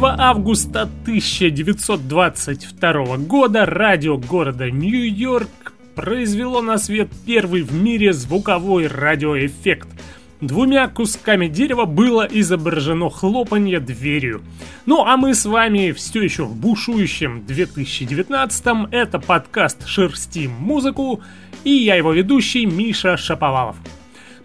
августа 1922 года радио города Нью-Йорк произвело на свет первый в мире звуковой радиоэффект. Двумя кусками дерева было изображено хлопанье дверью. Ну а мы с вами все еще в бушующем 2019-м. Это подкаст «Шерстим музыку» и я его ведущий Миша Шаповалов.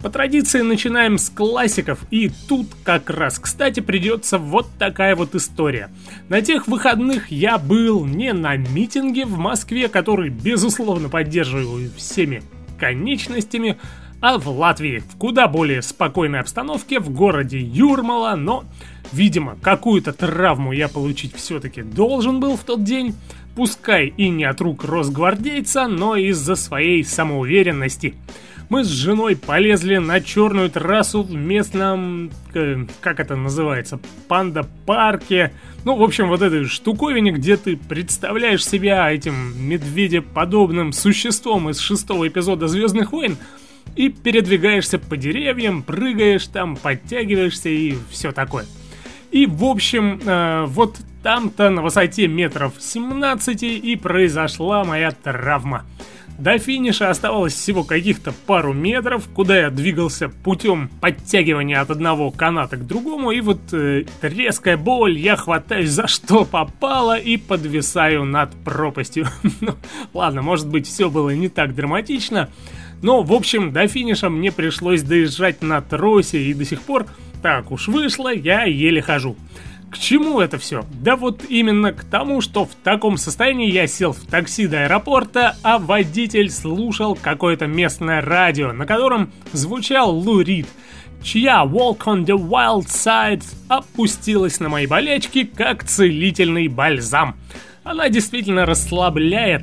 По традиции начинаем с классиков, и тут как раз, кстати, придется вот такая вот история. На тех выходных я был не на митинге в Москве, который, безусловно, поддерживаю всеми конечностями, а в Латвии, в куда более спокойной обстановке, в городе Юрмала, но, видимо, какую-то травму я получить все-таки должен был в тот день, пускай и не от рук росгвардейца, но из-за своей самоуверенности – мы с женой полезли на черную трассу в местном, э, как это называется, панда-парке. Ну, в общем, вот этой штуковине, где ты представляешь себя этим медведеподобным существом из шестого эпизода «Звездных войн», и передвигаешься по деревьям, прыгаешь там, подтягиваешься и все такое. И, в общем, э, вот там-то на высоте метров 17 и произошла моя травма. До финиша оставалось всего каких-то пару метров, куда я двигался путем подтягивания от одного каната к другому, и вот э, резкая боль, я хватаюсь за что попало и подвисаю над пропастью. ну, ладно, может быть, все было не так драматично, но, в общем, до финиша мне пришлось доезжать на тросе, и до сих пор так уж вышло, я еле хожу. К чему это все? Да вот именно к тому, что в таком состоянии я сел в такси до аэропорта, а водитель слушал какое-то местное радио, на котором звучал Лу Рид, чья Walk on the Wild Side опустилась на мои болечки как целительный бальзам. Она действительно расслабляет,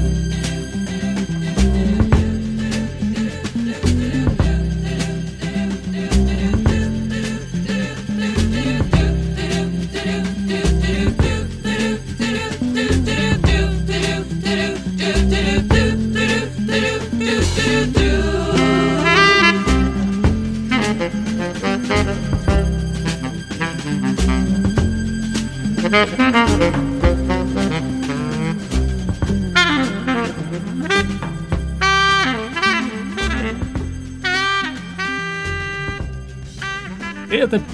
Это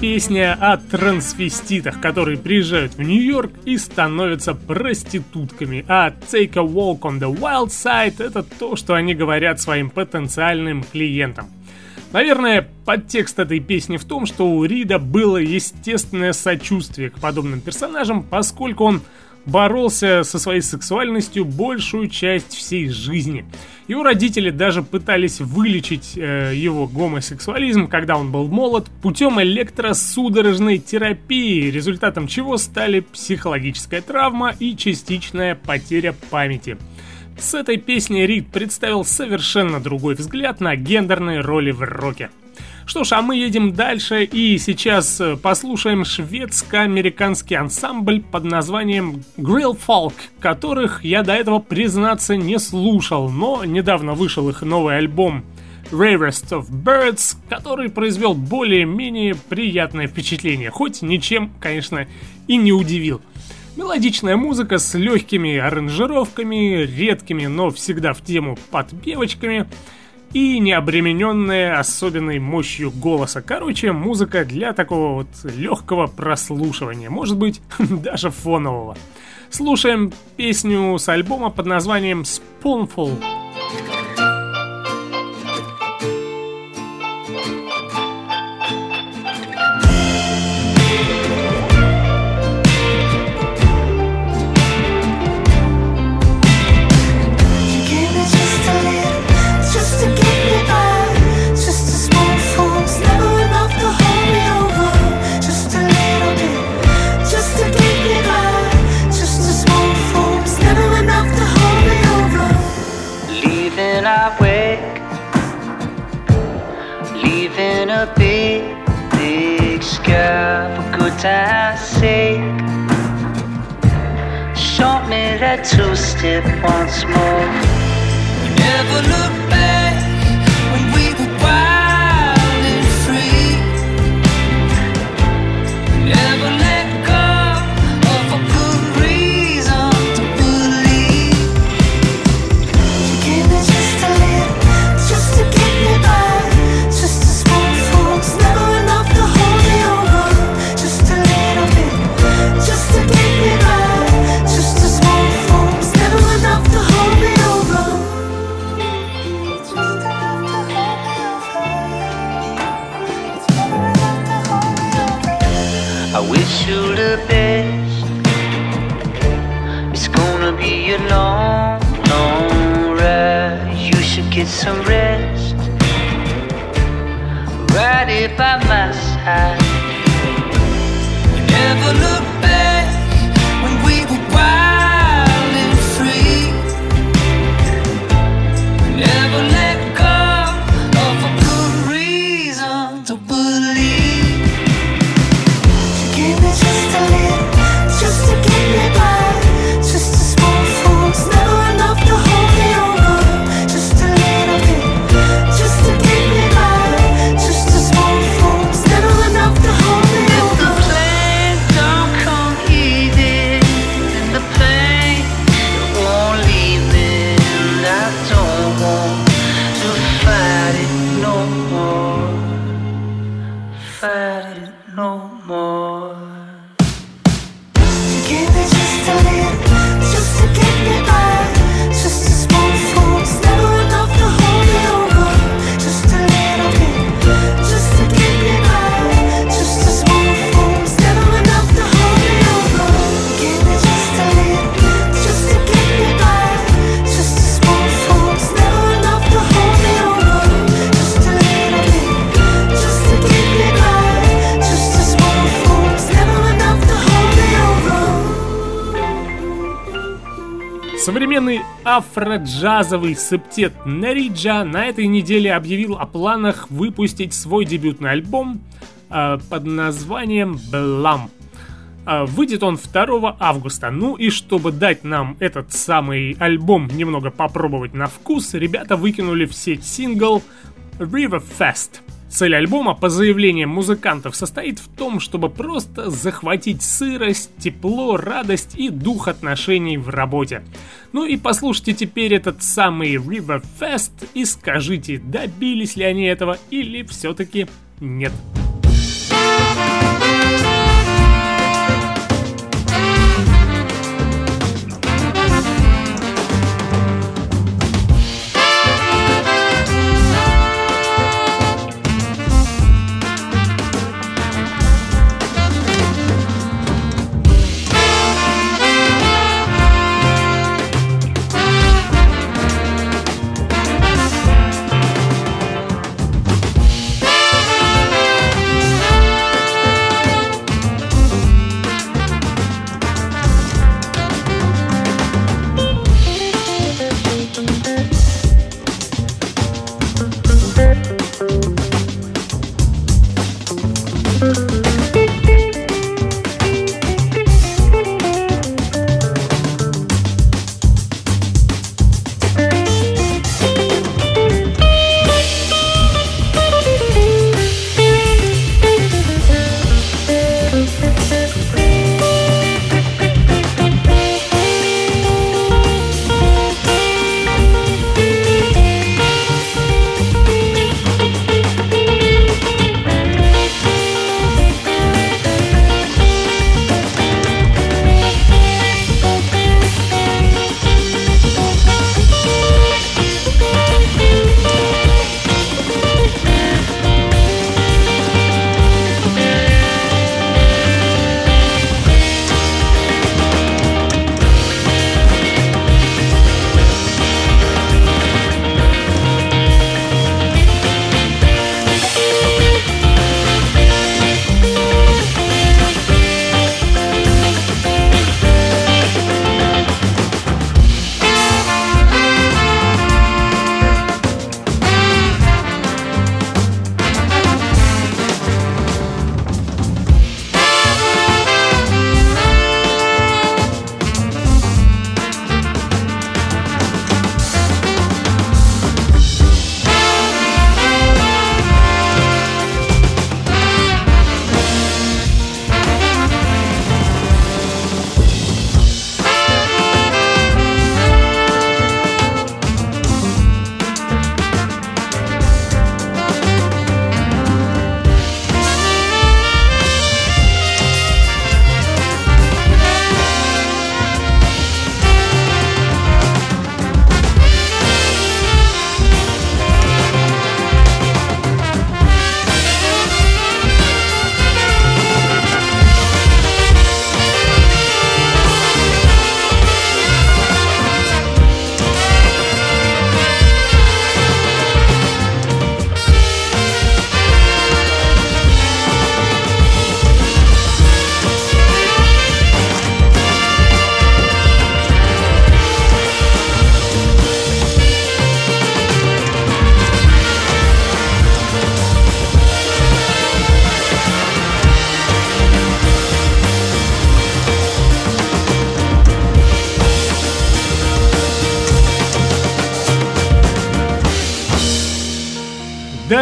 песня о трансвеститах, которые приезжают в Нью-Йорк и становятся проститутками. А Take a Walk on the Wild Side это то, что они говорят своим потенциальным клиентам. Наверное, подтекст этой песни в том, что у Рида было естественное сочувствие к подобным персонажам, поскольку он боролся со своей сексуальностью большую часть всей жизни. Его родители даже пытались вылечить э, его гомосексуализм, когда он был молод, путем электросудорожной терапии, результатом чего стали психологическая травма и частичная потеря памяти. С этой песней Рид представил совершенно другой взгляд на гендерные роли в роке. Что ж, а мы едем дальше и сейчас э, послушаем шведско-американский ансамбль под названием Grill Folk, которых я до этого, признаться, не слушал, но недавно вышел их новый альбом Rarest of Birds, который произвел более-менее приятное впечатление, хоть ничем, конечно, и не удивил. Мелодичная музыка с легкими аранжировками, редкими, но всегда в тему подпевочками – и не обремененная особенной мощью голоса. Короче, музыка для такого вот легкого прослушивания, может быть, даже фонового. Слушаем песню с альбома под названием Spoonful. time's sake. Show me that two step once more. We never look back. uh, fight it no more. Give me just a little, just to get me. Современный афро-джазовый септет Нериджа на этой неделе объявил о планах выпустить свой дебютный альбом э, под названием «Блам». Э, выйдет он 2 августа. Ну и чтобы дать нам этот самый альбом немного попробовать на вкус, ребята выкинули в сеть сингл River Fest. Цель альбома, по заявлениям музыкантов, состоит в том, чтобы просто захватить сырость, тепло, радость и дух отношений в работе. Ну и послушайте теперь этот самый River Fest и скажите, добились ли они этого или все-таки нет.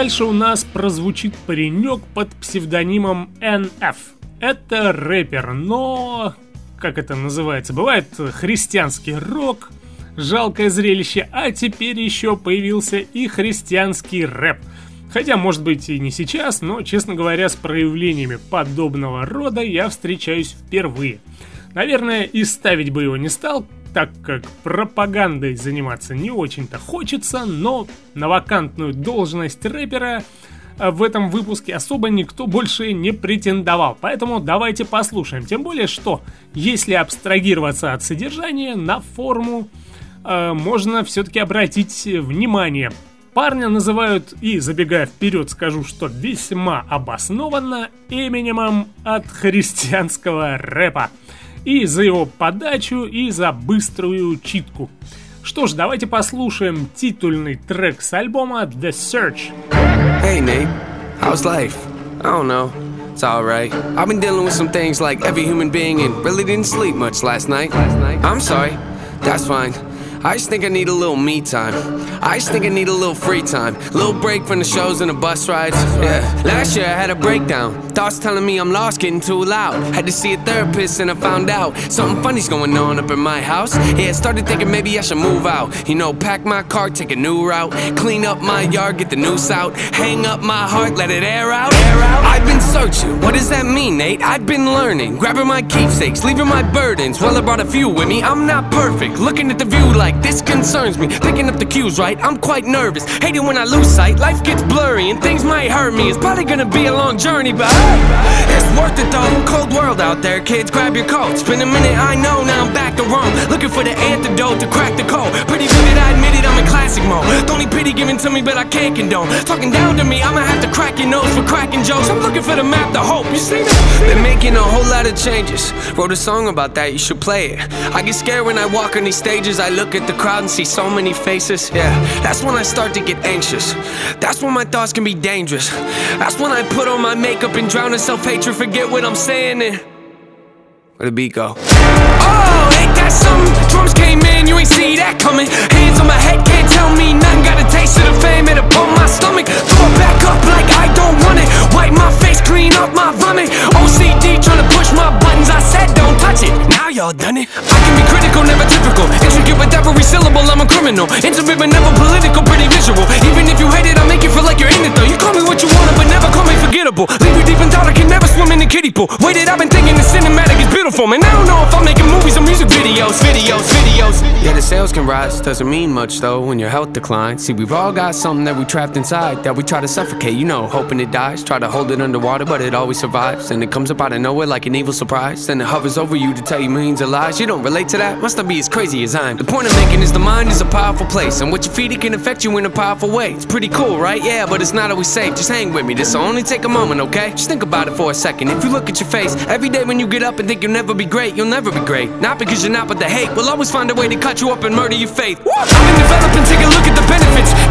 Дальше у нас прозвучит паренек под псевдонимом NF. Это рэпер, но... Как это называется? Бывает христианский рок, жалкое зрелище, а теперь еще появился и христианский рэп. Хотя, может быть, и не сейчас, но, честно говоря, с проявлениями подобного рода я встречаюсь впервые. Наверное, и ставить бы его не стал, так как пропагандой заниматься не очень-то хочется, но на вакантную должность рэпера э, в этом выпуске особо никто больше не претендовал. Поэтому давайте послушаем. Тем более, что если абстрагироваться от содержания, на форму э, можно все-таки обратить внимание. Парня называют, и забегая вперед скажу, что весьма обоснованно, Эминемом от христианского рэпа. И за его подачу, и за быструю читку. Что ж, давайте послушаем титульный трек с альбома The Search. Hey Nate, how's life? I don't know. It's alright. I've been dealing with some things like every human being and really didn't sleep much last night. I'm sorry. That's fine. I just think I need a little me time. I just think I need a little free time. A little break from the shows and the bus rides. Yeah. Last year I had a breakdown. Thoughts telling me I'm lost, getting too loud. Had to see a therapist and I found out something funny's going on up in my house. Yeah, I started thinking maybe I should move out. You know, pack my car, take a new route. Clean up my yard, get the noose out. Hang up my heart, let it air out. Air out. I've been searching. What does that mean, Nate? I've been learning. Grabbing my keepsakes, leaving my burdens. Well, I brought a few with me. I'm not perfect. Looking at the view like this concerns me. Picking up the cues right. I'm quite nervous. Hate it when I lose sight. Life gets blurry and things might hurt me. It's probably gonna be a long journey, but hey, it's worth it though. Cold world out there, kids. Grab your coats. Spend a minute, I know. Now I'm back to Rome. Looking for the antidote to crack the code. Pretty vivid, I admit it. I'm in classic mode. The only pity given to me, but I can't condone. Talking down to me, I'ma have to crack your nose for cracking jokes. I'm looking for the map, the hope. You see that? Been making a whole lot of changes. Wrote a song about that. You should play it. I get scared when I walk on these stages. I look at the crowd and see so many faces. Yeah, that's when I start to get anxious. That's when my thoughts can be dangerous. That's when I put on my makeup and drown in self hatred. Forget what I'm saying and. Where the beat go? Oh, ain't that something? Drums came in, you ain't see that coming. Hands on my head, can't tell me nothing. Got a taste of the fame, it'll pump my stomach. Throw it back up like I don't want it. Wipe my face, clean up my vomit. OCD trying to push my buttons. I said don't touch it. Now y'all done it. I can be critical, never typical. Intricate with every syllable, I'm a criminal. Intimate but never political, pretty visual. Even if you hate it, I make you feel like you're in it though. You call me what you want, but never call me forgettable. Leave you deep in thought, I can never swim in the kiddie pool. Waited, I've been thinking the cinematic is beautiful, man. I don't know if I'm making movies or music videos, videos, videos. Yeah, the sales can rise, doesn't mean much though when your health declines. See, we've all got something that we trapped inside that we try to suffocate, you know, hoping it dies. Try to hold it underwater, but it always survives. And it comes up out of nowhere like an evil surprise. Then it hovers over you to tell you millions of lies. You don't relate to that? Must not be as crazy as I'm. The point I'm making is the mind is a powerful place, and what you feed it can affect you in a powerful way. It's pretty cool, right? Yeah, but it's not always safe. Just hang with me, this'll only take a moment, okay? Just think about it for a second. If you look at your face every day when you get up and think you'll never be great, you'll never be great. Not because you're not, but the hate will always find a way to cut you up and murder your faith. Woo! I've been developing, take a look at the benefits.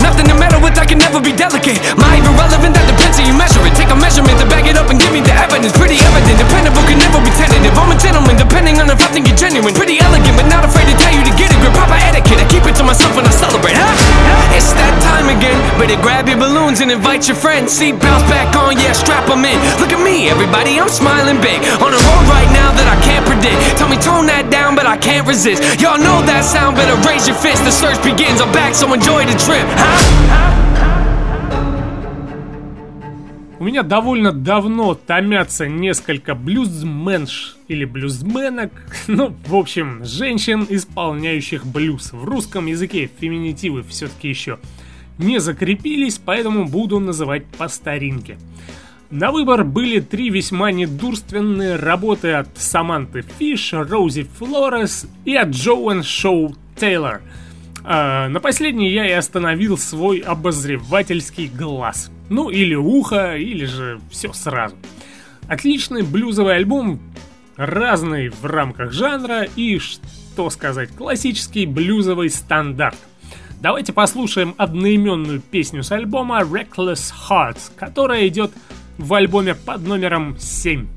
Nothing to meddle with, I can never be delicate. My irrelevant, that depends how you measure it. Take a measurement to back it up and give me the evidence. Pretty evident, dependable can never be tentative. I'm a gentleman, depending on if I think you're genuine. Pretty elegant, but not afraid to tell you to get it. Grip proper etiquette, I keep it to myself when I celebrate. Huh? It's that time again. Better grab your balloons and invite your friends. Seat belts back on, yeah, strap them in. Look at me, everybody, I'm smiling big. On a road right now that I can't predict. Tell me tone that down, but I can't resist. Y'all know that sound, better raise your fist. The search begins, I'm back, so enjoy the trip. Huh? У меня довольно давно томятся несколько блюзменш или блюзменок, ну, в общем, женщин, исполняющих блюз. В русском языке феминитивы все-таки еще не закрепились, поэтому буду называть по старинке. На выбор были три весьма недурственные работы от Саманты Фиш, Роузи Флорес и от Джоуэн Шоу Тейлор. А, на последней я и остановил свой обозревательский глаз. Ну, или ухо, или же все сразу. Отличный блюзовый альбом, разный в рамках жанра и, что сказать, классический блюзовый стандарт. Давайте послушаем одноименную песню с альбома Reckless Hearts, которая идет в альбоме под номером 7.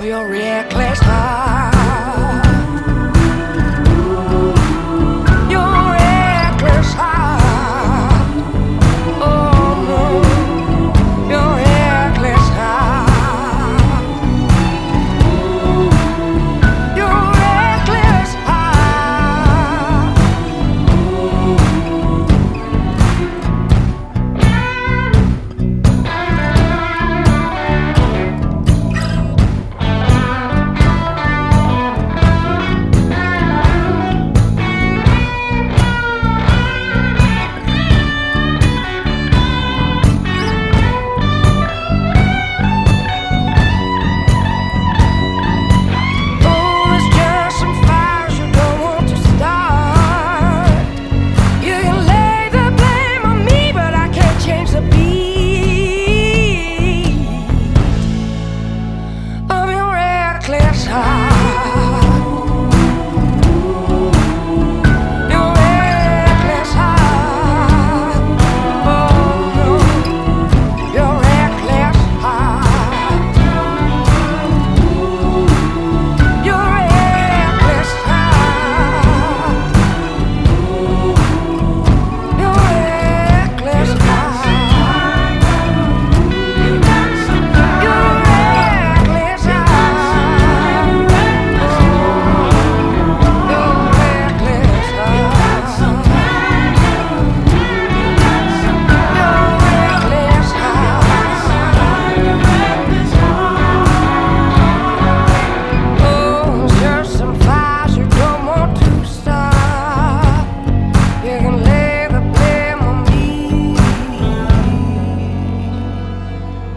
Of your reckless heart.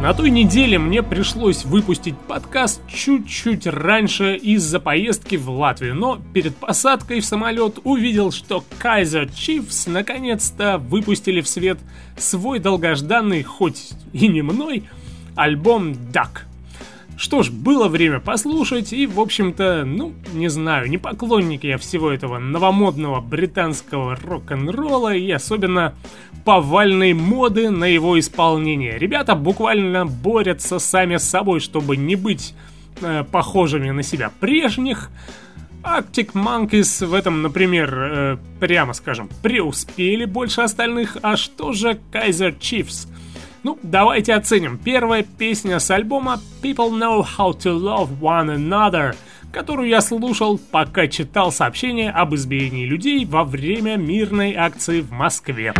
На той неделе мне пришлось выпустить подкаст чуть-чуть раньше из-за поездки в Латвию, но перед посадкой в самолет увидел, что Kaiser Chiefs наконец-то выпустили в свет свой долгожданный, хоть и не мной, альбом Duck. Что ж, было время послушать, и, в общем-то, ну, не знаю, не поклонник я всего этого новомодного британского рок-н-ролла и особенно повальной моды на его исполнение. Ребята буквально борются сами с собой, чтобы не быть э, похожими на себя прежних. Arctic Monkeys в этом, например, э, прямо скажем, преуспели больше остальных, а что же Kaiser Chiefs? Ну, давайте оценим. Первая песня с альбома People Know How to Love One Another, которую я слушал, пока читал сообщение об избиении людей во время мирной акции в Москве.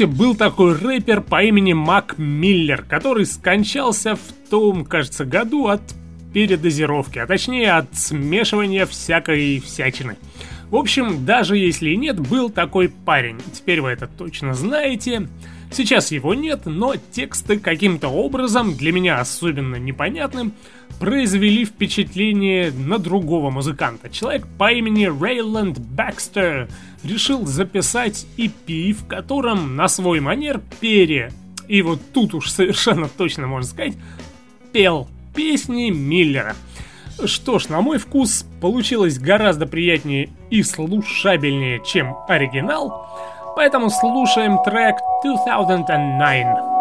Помните, был такой рэпер по имени Мак Миллер, который скончался в том, кажется, году от передозировки, а точнее от смешивания всякой всячины. В общем, даже если и нет, был такой парень. Теперь вы это точно знаете. Сейчас его нет, но тексты каким-то образом, для меня особенно непонятным, произвели впечатление на другого музыканта. Человек по имени Рейланд Бакстер решил записать EP, в котором на свой манер пере, и вот тут уж совершенно точно можно сказать, пел песни Миллера. Что ж, на мой вкус, получилось гораздо приятнее и слушабельнее, чем оригинал, поэтому слушаем трек 2009.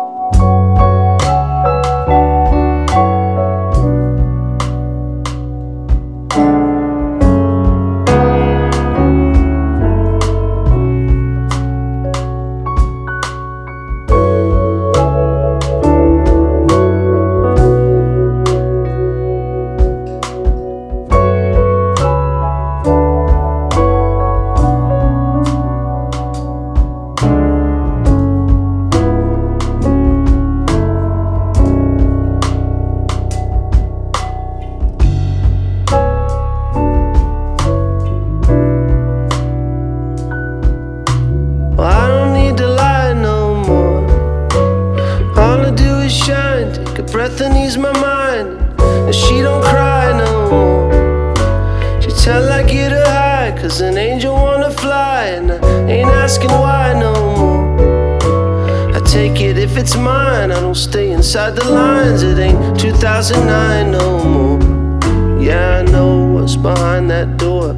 It's mine, I don't stay inside the lines. It ain't 2009 no more. Yeah, I know what's behind that door.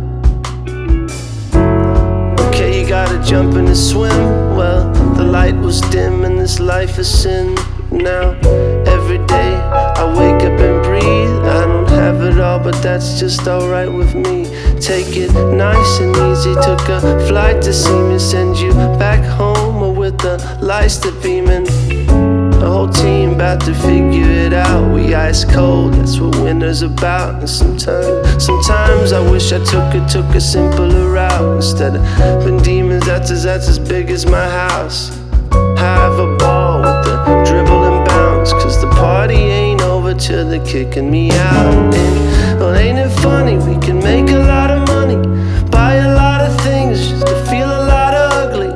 Okay, you gotta jump in and swim. Well, the light was dim and this life is sin. Now, every day I wake up and breathe. I don't have it all, but that's just alright with me. Take it nice and easy. Took a flight to see me, send you back home with the lights that beaming. The whole team about to figure it out. We ice cold, that's what winter's about. And sometimes, sometimes I wish I took it, took a simpler route instead of been demons. That's as that's as big as my house. Have a ball with the dribble and bounce, cause the party ain't over till they're kicking me out. And well, ain't it funny? We can make a lot of money, buy a lot of things just to feel a lot of ugly.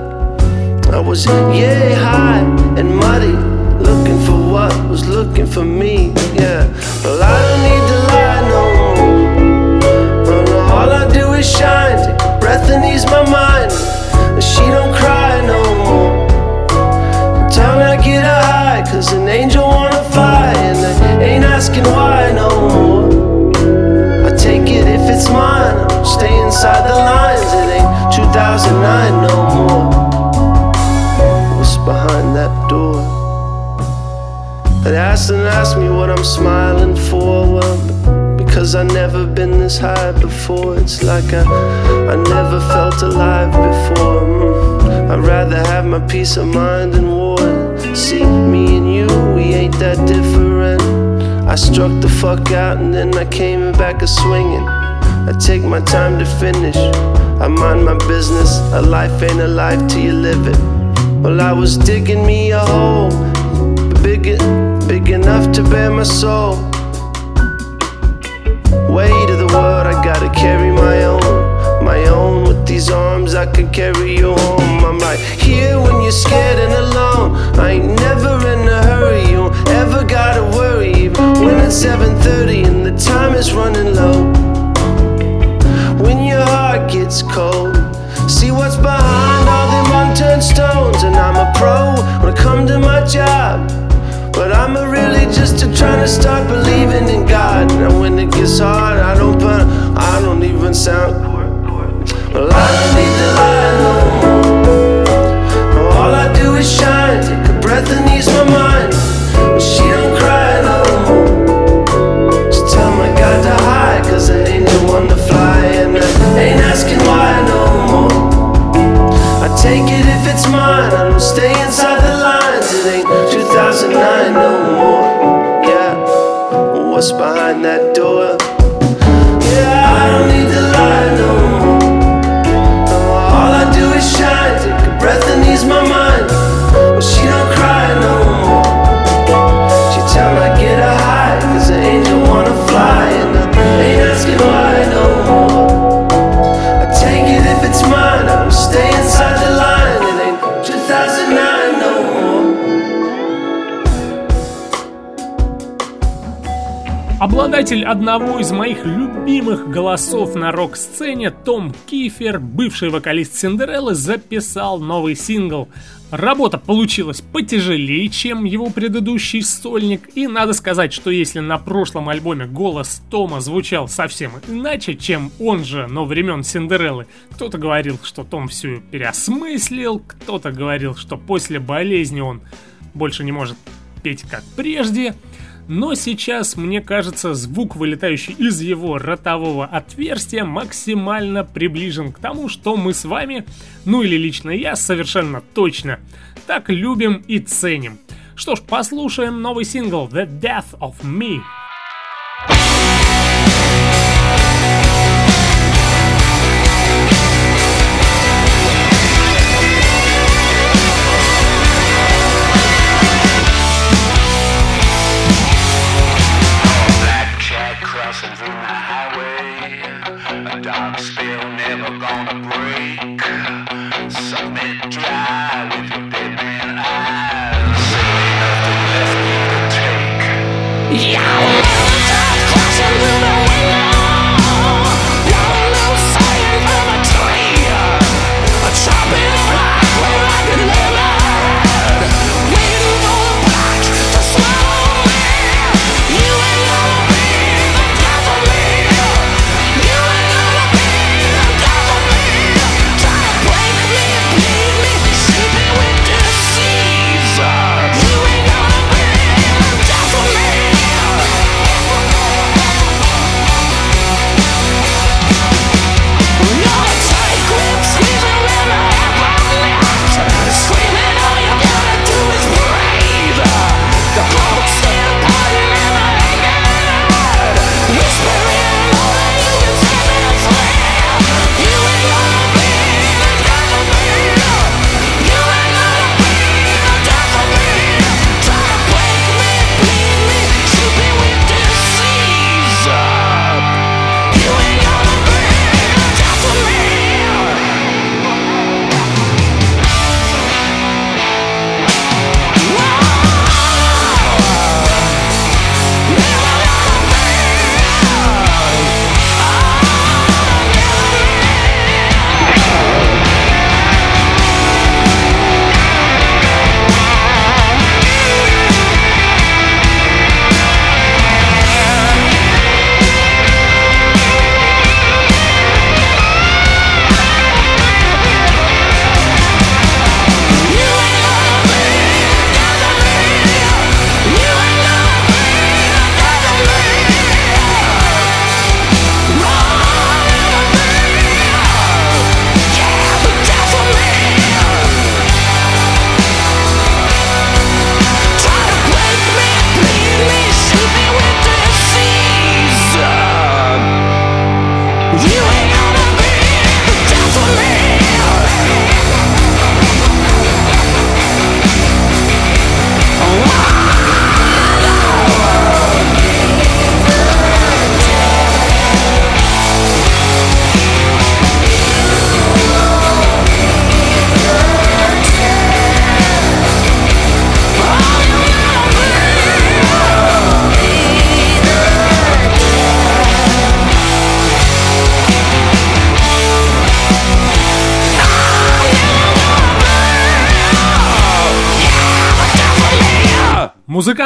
I was yay high and muddy, looking for me. Yeah, well I don't need to lie no more. Oh, no, all I do is shine, take a breath and ease my mind. And she don't cry no more. Time I get a high, cause an angel wanna fly, and I ain't asking why no more. I take it if it's mine, I don't stay inside the lines. It ain't 2009 no more. What's behind that door. They asked and asked me what I'm smiling for. Well, because I've never been this high before. It's like I, I never felt alive before. Mm. I'd rather have my peace of mind than war. See, me and you, we ain't that different. I struck the fuck out and then I came back a swinging. I take my time to finish. I mind my business. A life ain't a life till you live it. Well, I was digging me a hole, big, big enough to bear my soul. Weight of the world, I gotta carry my own, my own. With these arms, I can carry you home. I'm right here when you're scared and alone. I ain't never in a hurry. You don't ever gotta worry, when it's 7:30 and the time is running low when your heart gets cold. See what's behind all them unturned stones. And I'm a pro when I come to my job. But I'm a really just a trying to start believing in God. And when it gets hard, I don't put, I don't even sound. Well, I don't need to lie no more. All I do is shine, take a breath and ease my mind. But she don't cry no more. Just tell my God to hide, cause I ain't the one to fly, and I ain't asking why no more. I take it if it's mine, I don't stay inside no more. Yeah, what's behind that door? Обладатель одного из моих любимых голосов на рок-сцене Том Кифер, бывший вокалист Синдереллы, записал новый сингл. Работа получилась потяжелее, чем его предыдущий сольник, и надо сказать, что если на прошлом альбоме голос Тома звучал совсем иначе, чем он же, но времен Синдереллы, кто-то говорил, что Том все переосмыслил, кто-то говорил, что после болезни он больше не может петь как прежде, но сейчас, мне кажется, звук, вылетающий из его ротового отверстия, максимально приближен к тому, что мы с вами, ну или лично я, совершенно точно, так любим и ценим. Что ж, послушаем новый сингл The Death of Me.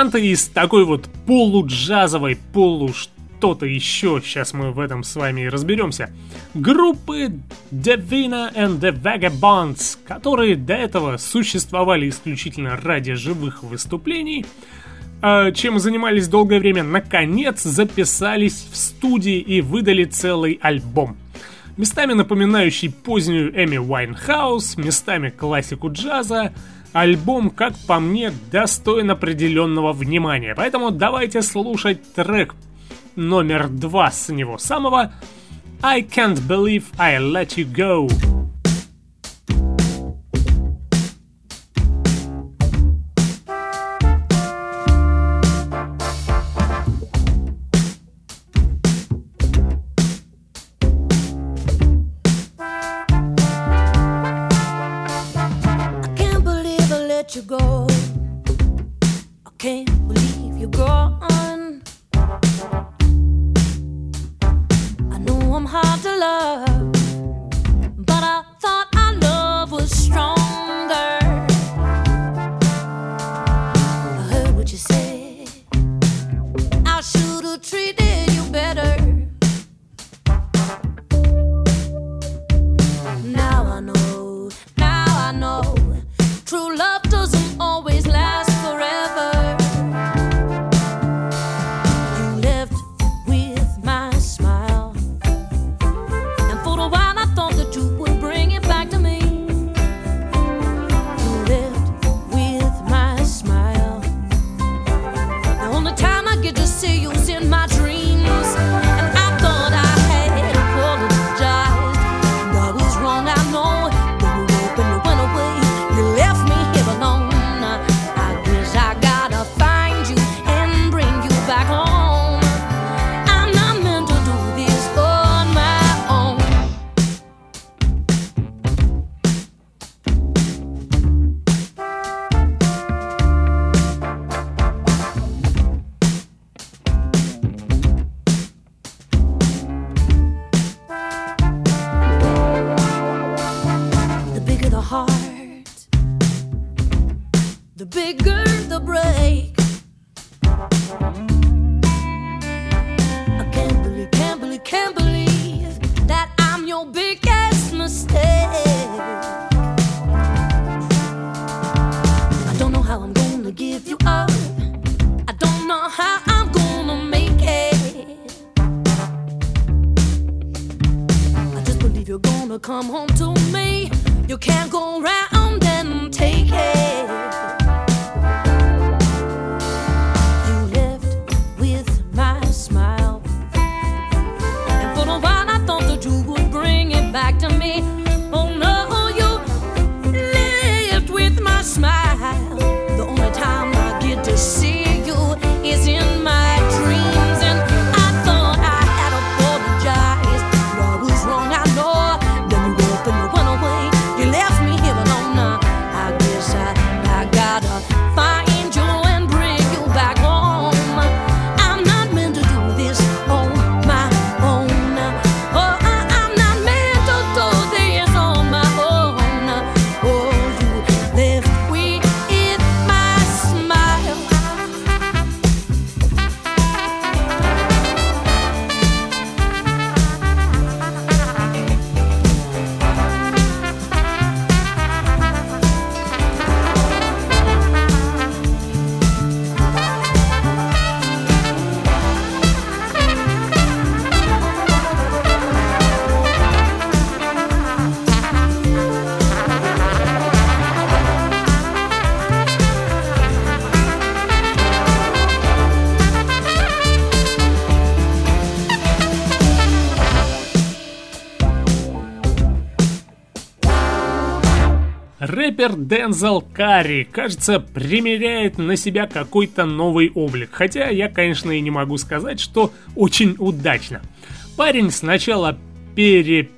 музыканты из такой вот полуджазовой, полу что-то еще, сейчас мы в этом с вами и разберемся, группы Devina and the Vagabonds, которые до этого существовали исключительно ради живых выступлений, а, чем занимались долгое время, наконец записались в студии и выдали целый альбом. Местами напоминающий позднюю Эми Уайнхаус, местами классику джаза, Альбом, как по мне, достоин определенного внимания, поэтому давайте слушать трек номер два с него самого «I can't believe I let you go». come home Сэр Дензел Карри, кажется, примеряет на себя какой-то новый облик. Хотя я, конечно, и не могу сказать, что очень удачно. Парень сначала пере...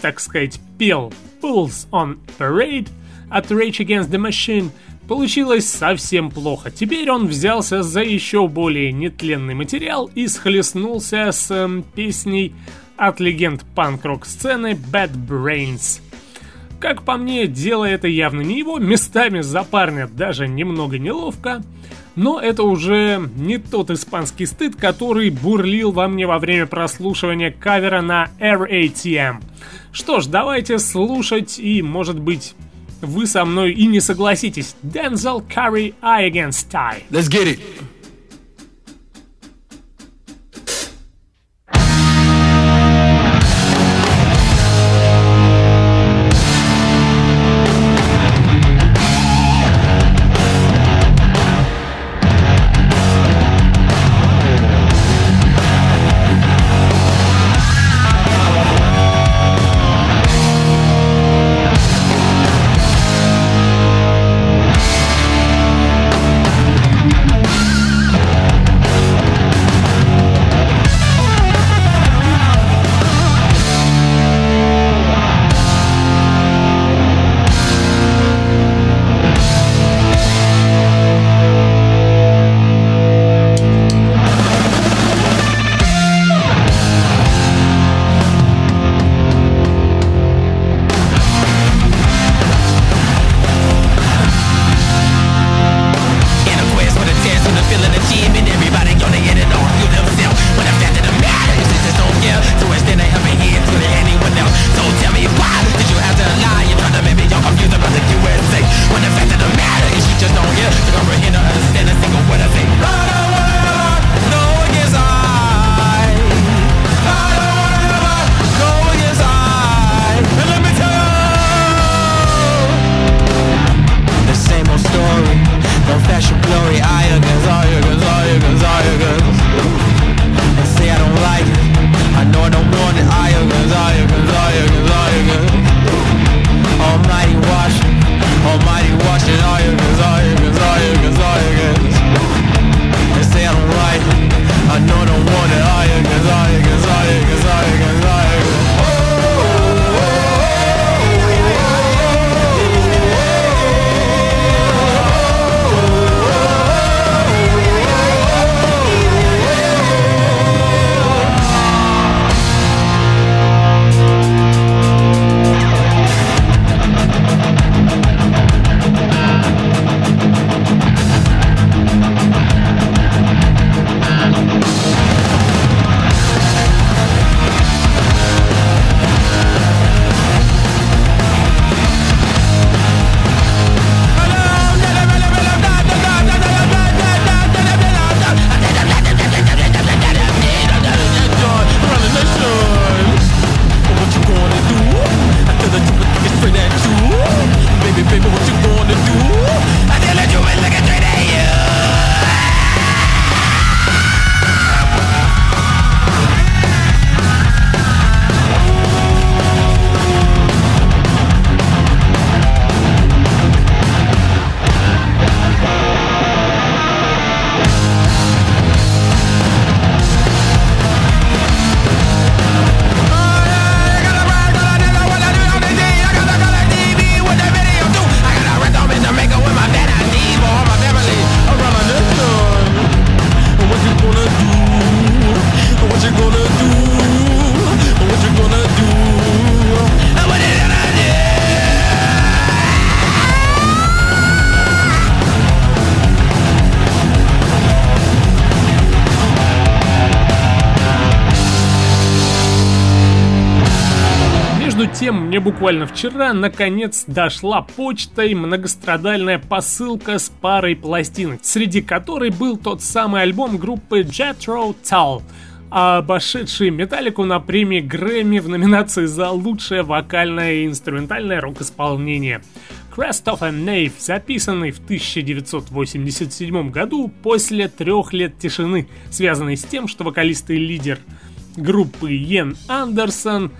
так сказать, пел Pulse on Parade от Rage Against the Machine, Получилось совсем плохо. Теперь он взялся за еще более нетленный материал и схлестнулся с эм, песней от легенд панк-рок сцены Bad Brains – как по мне, дело это явно не его, местами за парня даже немного неловко, но это уже не тот испанский стыд, который бурлил во мне во время прослушивания кавера на RATM. Что ж, давайте слушать и, может быть, вы со мной и не согласитесь. Denzel Curry Eye Against Eye. Let's get it. Буквально вчера наконец дошла почтой многострадальная посылка с парой пластинок, среди которой был тот самый альбом группы Jethro Tull, обошедший Металлику на премии Грэмми в номинации за лучшее вокальное и инструментальное рок-исполнение. A Knave, записанный в 1987 году после трех лет тишины, связанной с тем, что вокалист и лидер группы Йен Андерсон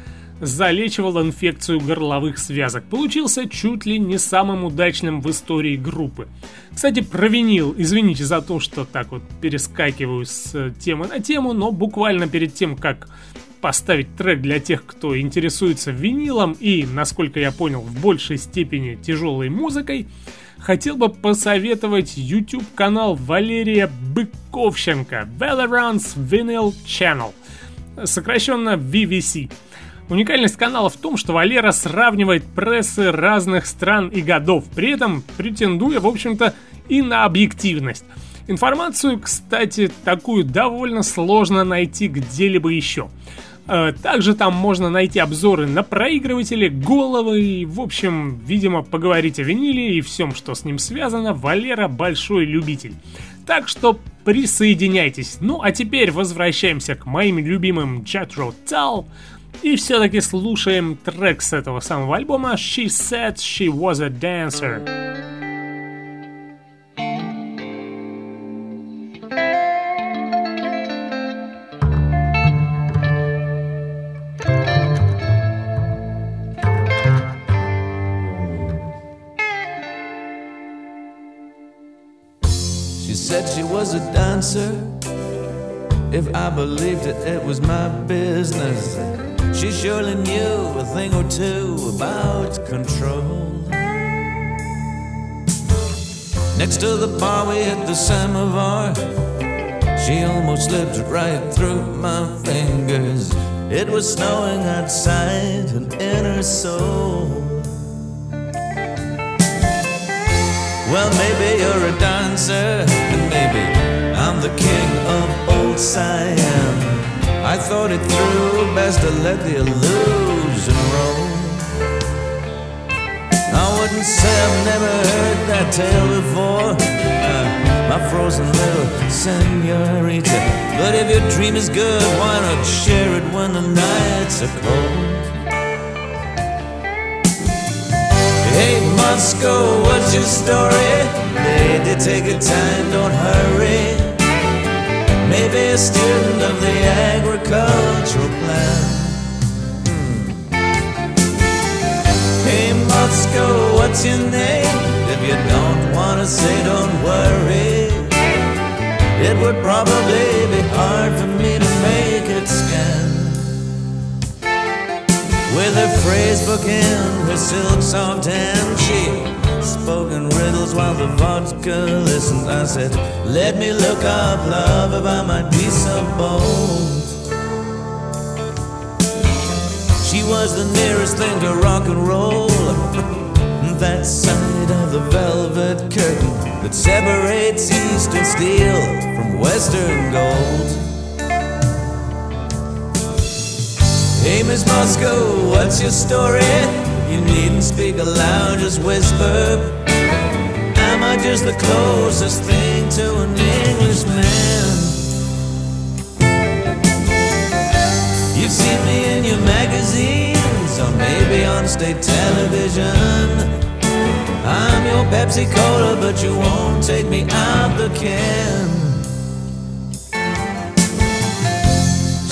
залечивал инфекцию горловых связок. Получился чуть ли не самым удачным в истории группы. Кстати, про винил. Извините за то, что так вот перескакиваю с э, темы на тему, но буквально перед тем, как поставить трек для тех, кто интересуется винилом и, насколько я понял, в большей степени тяжелой музыкой, хотел бы посоветовать YouTube канал Валерия Быковченко Valorant's Vinyl Channel, сокращенно VVC. Уникальность канала в том, что Валера сравнивает прессы разных стран и годов, при этом претендуя, в общем-то, и на объективность. Информацию, кстати, такую довольно сложно найти где-либо еще. Э, Также там можно найти обзоры на проигрыватели, головы и, в общем, видимо, поговорить о виниле и всем, что с ним связано. Валера большой любитель. Так что присоединяйтесь. Ну а теперь возвращаемся к моим любимым Jethro Tull. И все-таки слушаем трек с этого самого альбома She Said She Was a Dancer. She said she was a dancer. If I believed it, it was my business. She surely knew a thing or two about control. Next to the bar, we hit the samovar. She almost slipped right through my fingers. It was snowing outside and in her soul. Well, maybe you're a dancer, and maybe I'm the king of old Siam. I thought it through, best to let the illusion roll. I wouldn't say I've never heard that tale before, uh, my frozen little senorita. But if your dream is good, why not share it when the nights are cold? Hey Moscow, what's your story? Lady, take your time, don't hurry. Maybe a student of the agricultural plan. Hmm. Hey Moscow, what's your name? If you don't wanna say, don't worry. It would probably be hard for me to make it scan. With her phrase book in her silk soft hand, she spoke in riddles while the vodka listened. I said, Let me look up love if I might be so bold. She was the nearest thing to rock and roll. that side of the velvet curtain that separates Eastern steel from Western gold. Hey, Miss Moscow, what's your story? You needn't speak aloud, just whisper. Am I just the closest thing to an Englishman? You've seen me in your magazines, or maybe on state television. I'm your Pepsi Cola, but you won't take me out the can.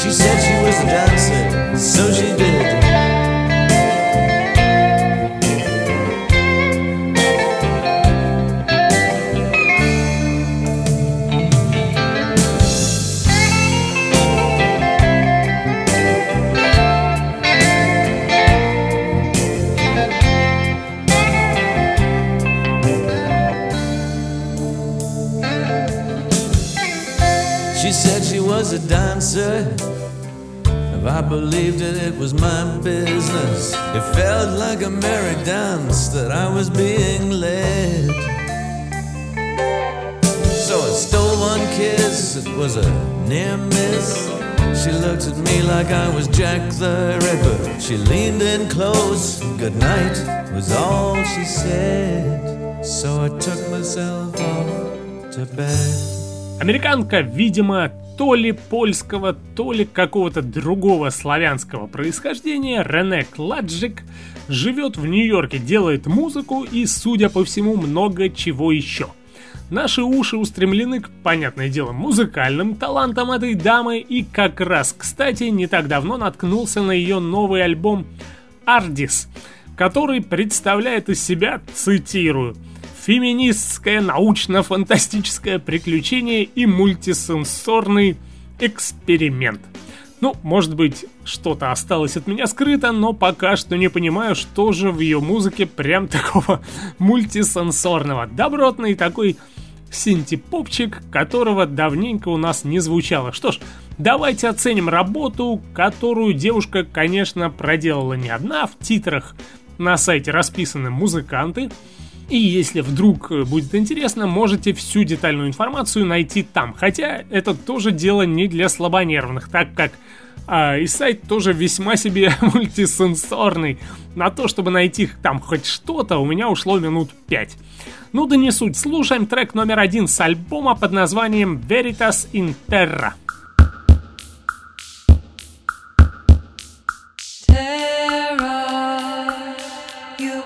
She said she was a dancer, so she did. was a dancer. If I believed it, it was my business. It felt like a merry dance that I was being led. So I stole one kiss, it was a near miss. She looked at me like I was Jack the Ripper. She leaned in close, good night was all she said. So I took myself off to bed. Американка, видимо, то ли польского, то ли какого-то другого славянского происхождения, Рене Кладжик, живет в Нью-Йорке, делает музыку и, судя по всему, много чего еще. Наши уши устремлены к, понятное дело, музыкальным талантам этой дамы, и как раз, кстати, не так давно наткнулся на ее новый альбом «Ардис», который представляет из себя, цитирую, Феминистское научно-фантастическое приключение и мультисенсорный эксперимент. Ну, может быть, что-то осталось от меня скрыто, но пока что не понимаю, что же в ее музыке прям такого мультисенсорного. Добротный такой синтепопчик, которого давненько у нас не звучало. Что ж, давайте оценим работу, которую девушка, конечно, проделала не одна. В титрах на сайте расписаны музыканты. И если вдруг э, будет интересно, можете всю детальную информацию найти там. Хотя это тоже дело не для слабонервных, так как а, и сайт тоже весьма себе мультисенсорный. На то, чтобы найти там хоть что-то, у меня ушло минут пять. Ну да не суть, слушаем трек номер один с альбома под названием Veritas in Terra. Terra.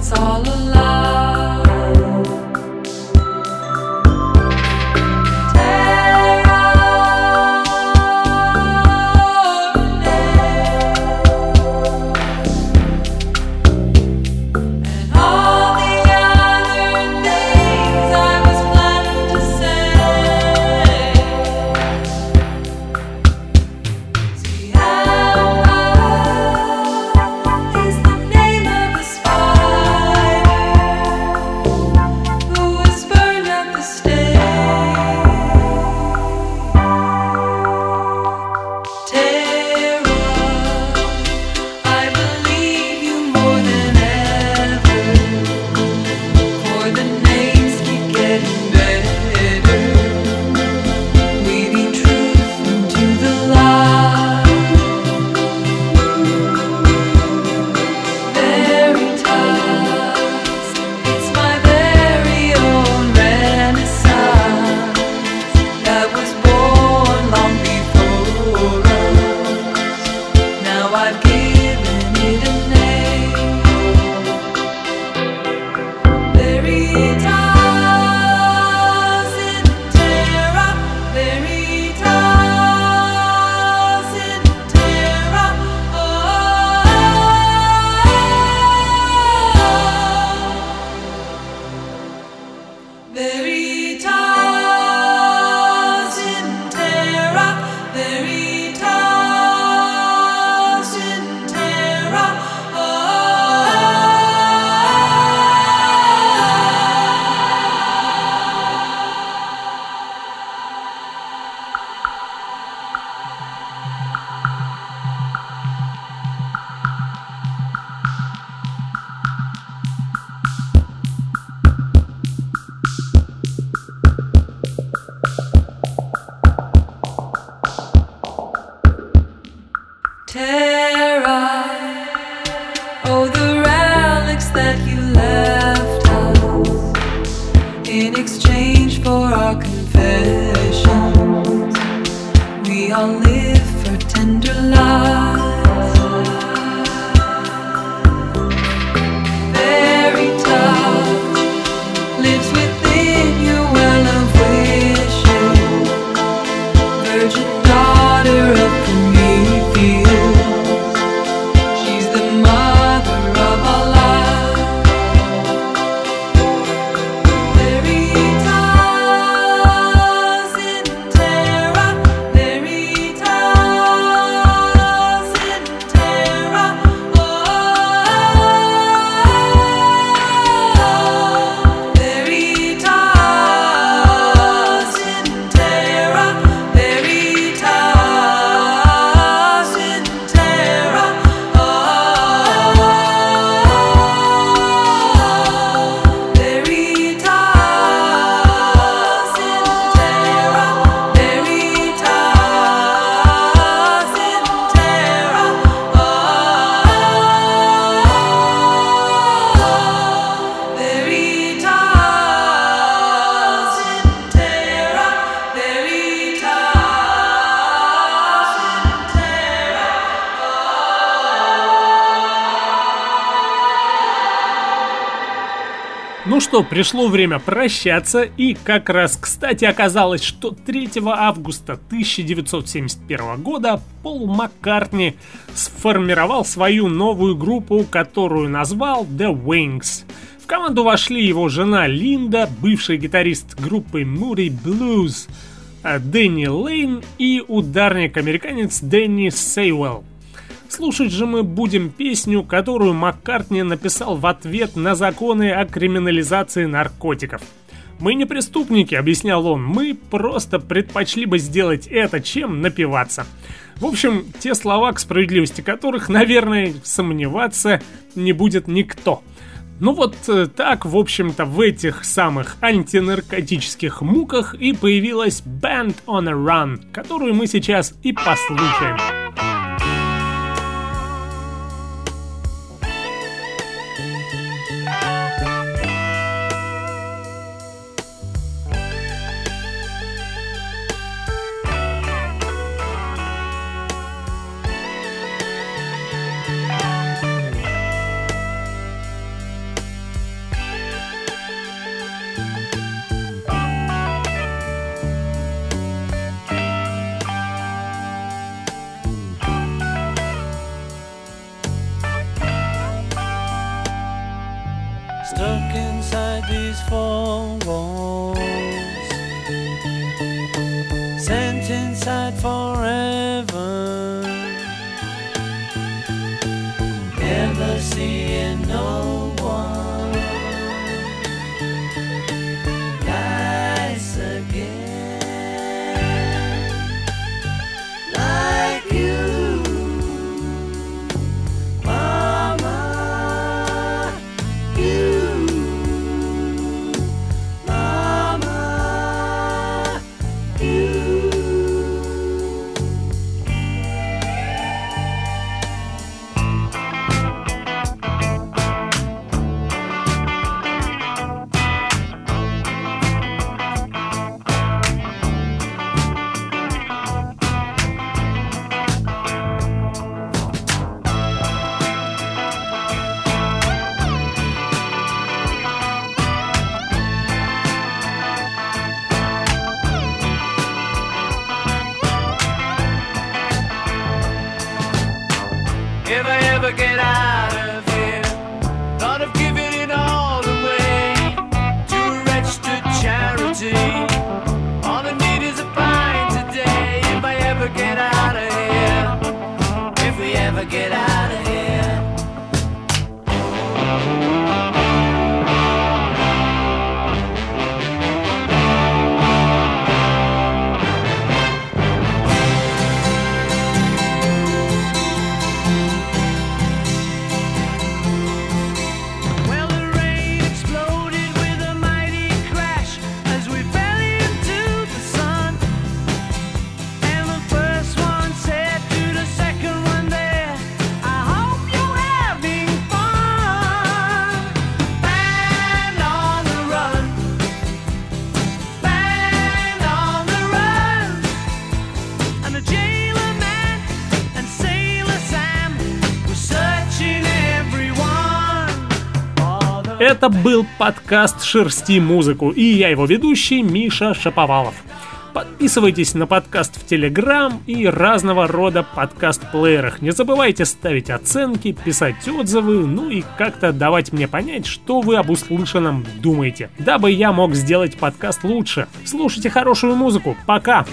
it's all a lie. Пришло время прощаться, и как раз кстати оказалось, что 3 августа 1971 года Пол Маккартни сформировал свою новую группу, которую назвал The Wings. В команду вошли его жена Линда, бывший гитарист группы Moody Blues э, Дэнни Лейн и ударник-американец Дэнни Сейвелл. Слушать же мы будем песню, которую Маккартни написал в ответ на законы о криминализации наркотиков. «Мы не преступники», — объяснял он, — «мы просто предпочли бы сделать это, чем напиваться». В общем, те слова, к справедливости которых, наверное, сомневаться не будет никто. Ну вот э, так, в общем-то, в этих самых антинаркотических муках и появилась Band on a Run, которую мы сейчас и послушаем. Это был подкаст «Шерсти музыку» и я его ведущий Миша Шаповалов. Подписывайтесь на подкаст в Телеграм и разного рода подкаст-плеерах. Не забывайте ставить оценки, писать отзывы, ну и как-то давать мне понять, что вы об услышанном думаете, дабы я мог сделать подкаст лучше. Слушайте хорошую музыку. Пока!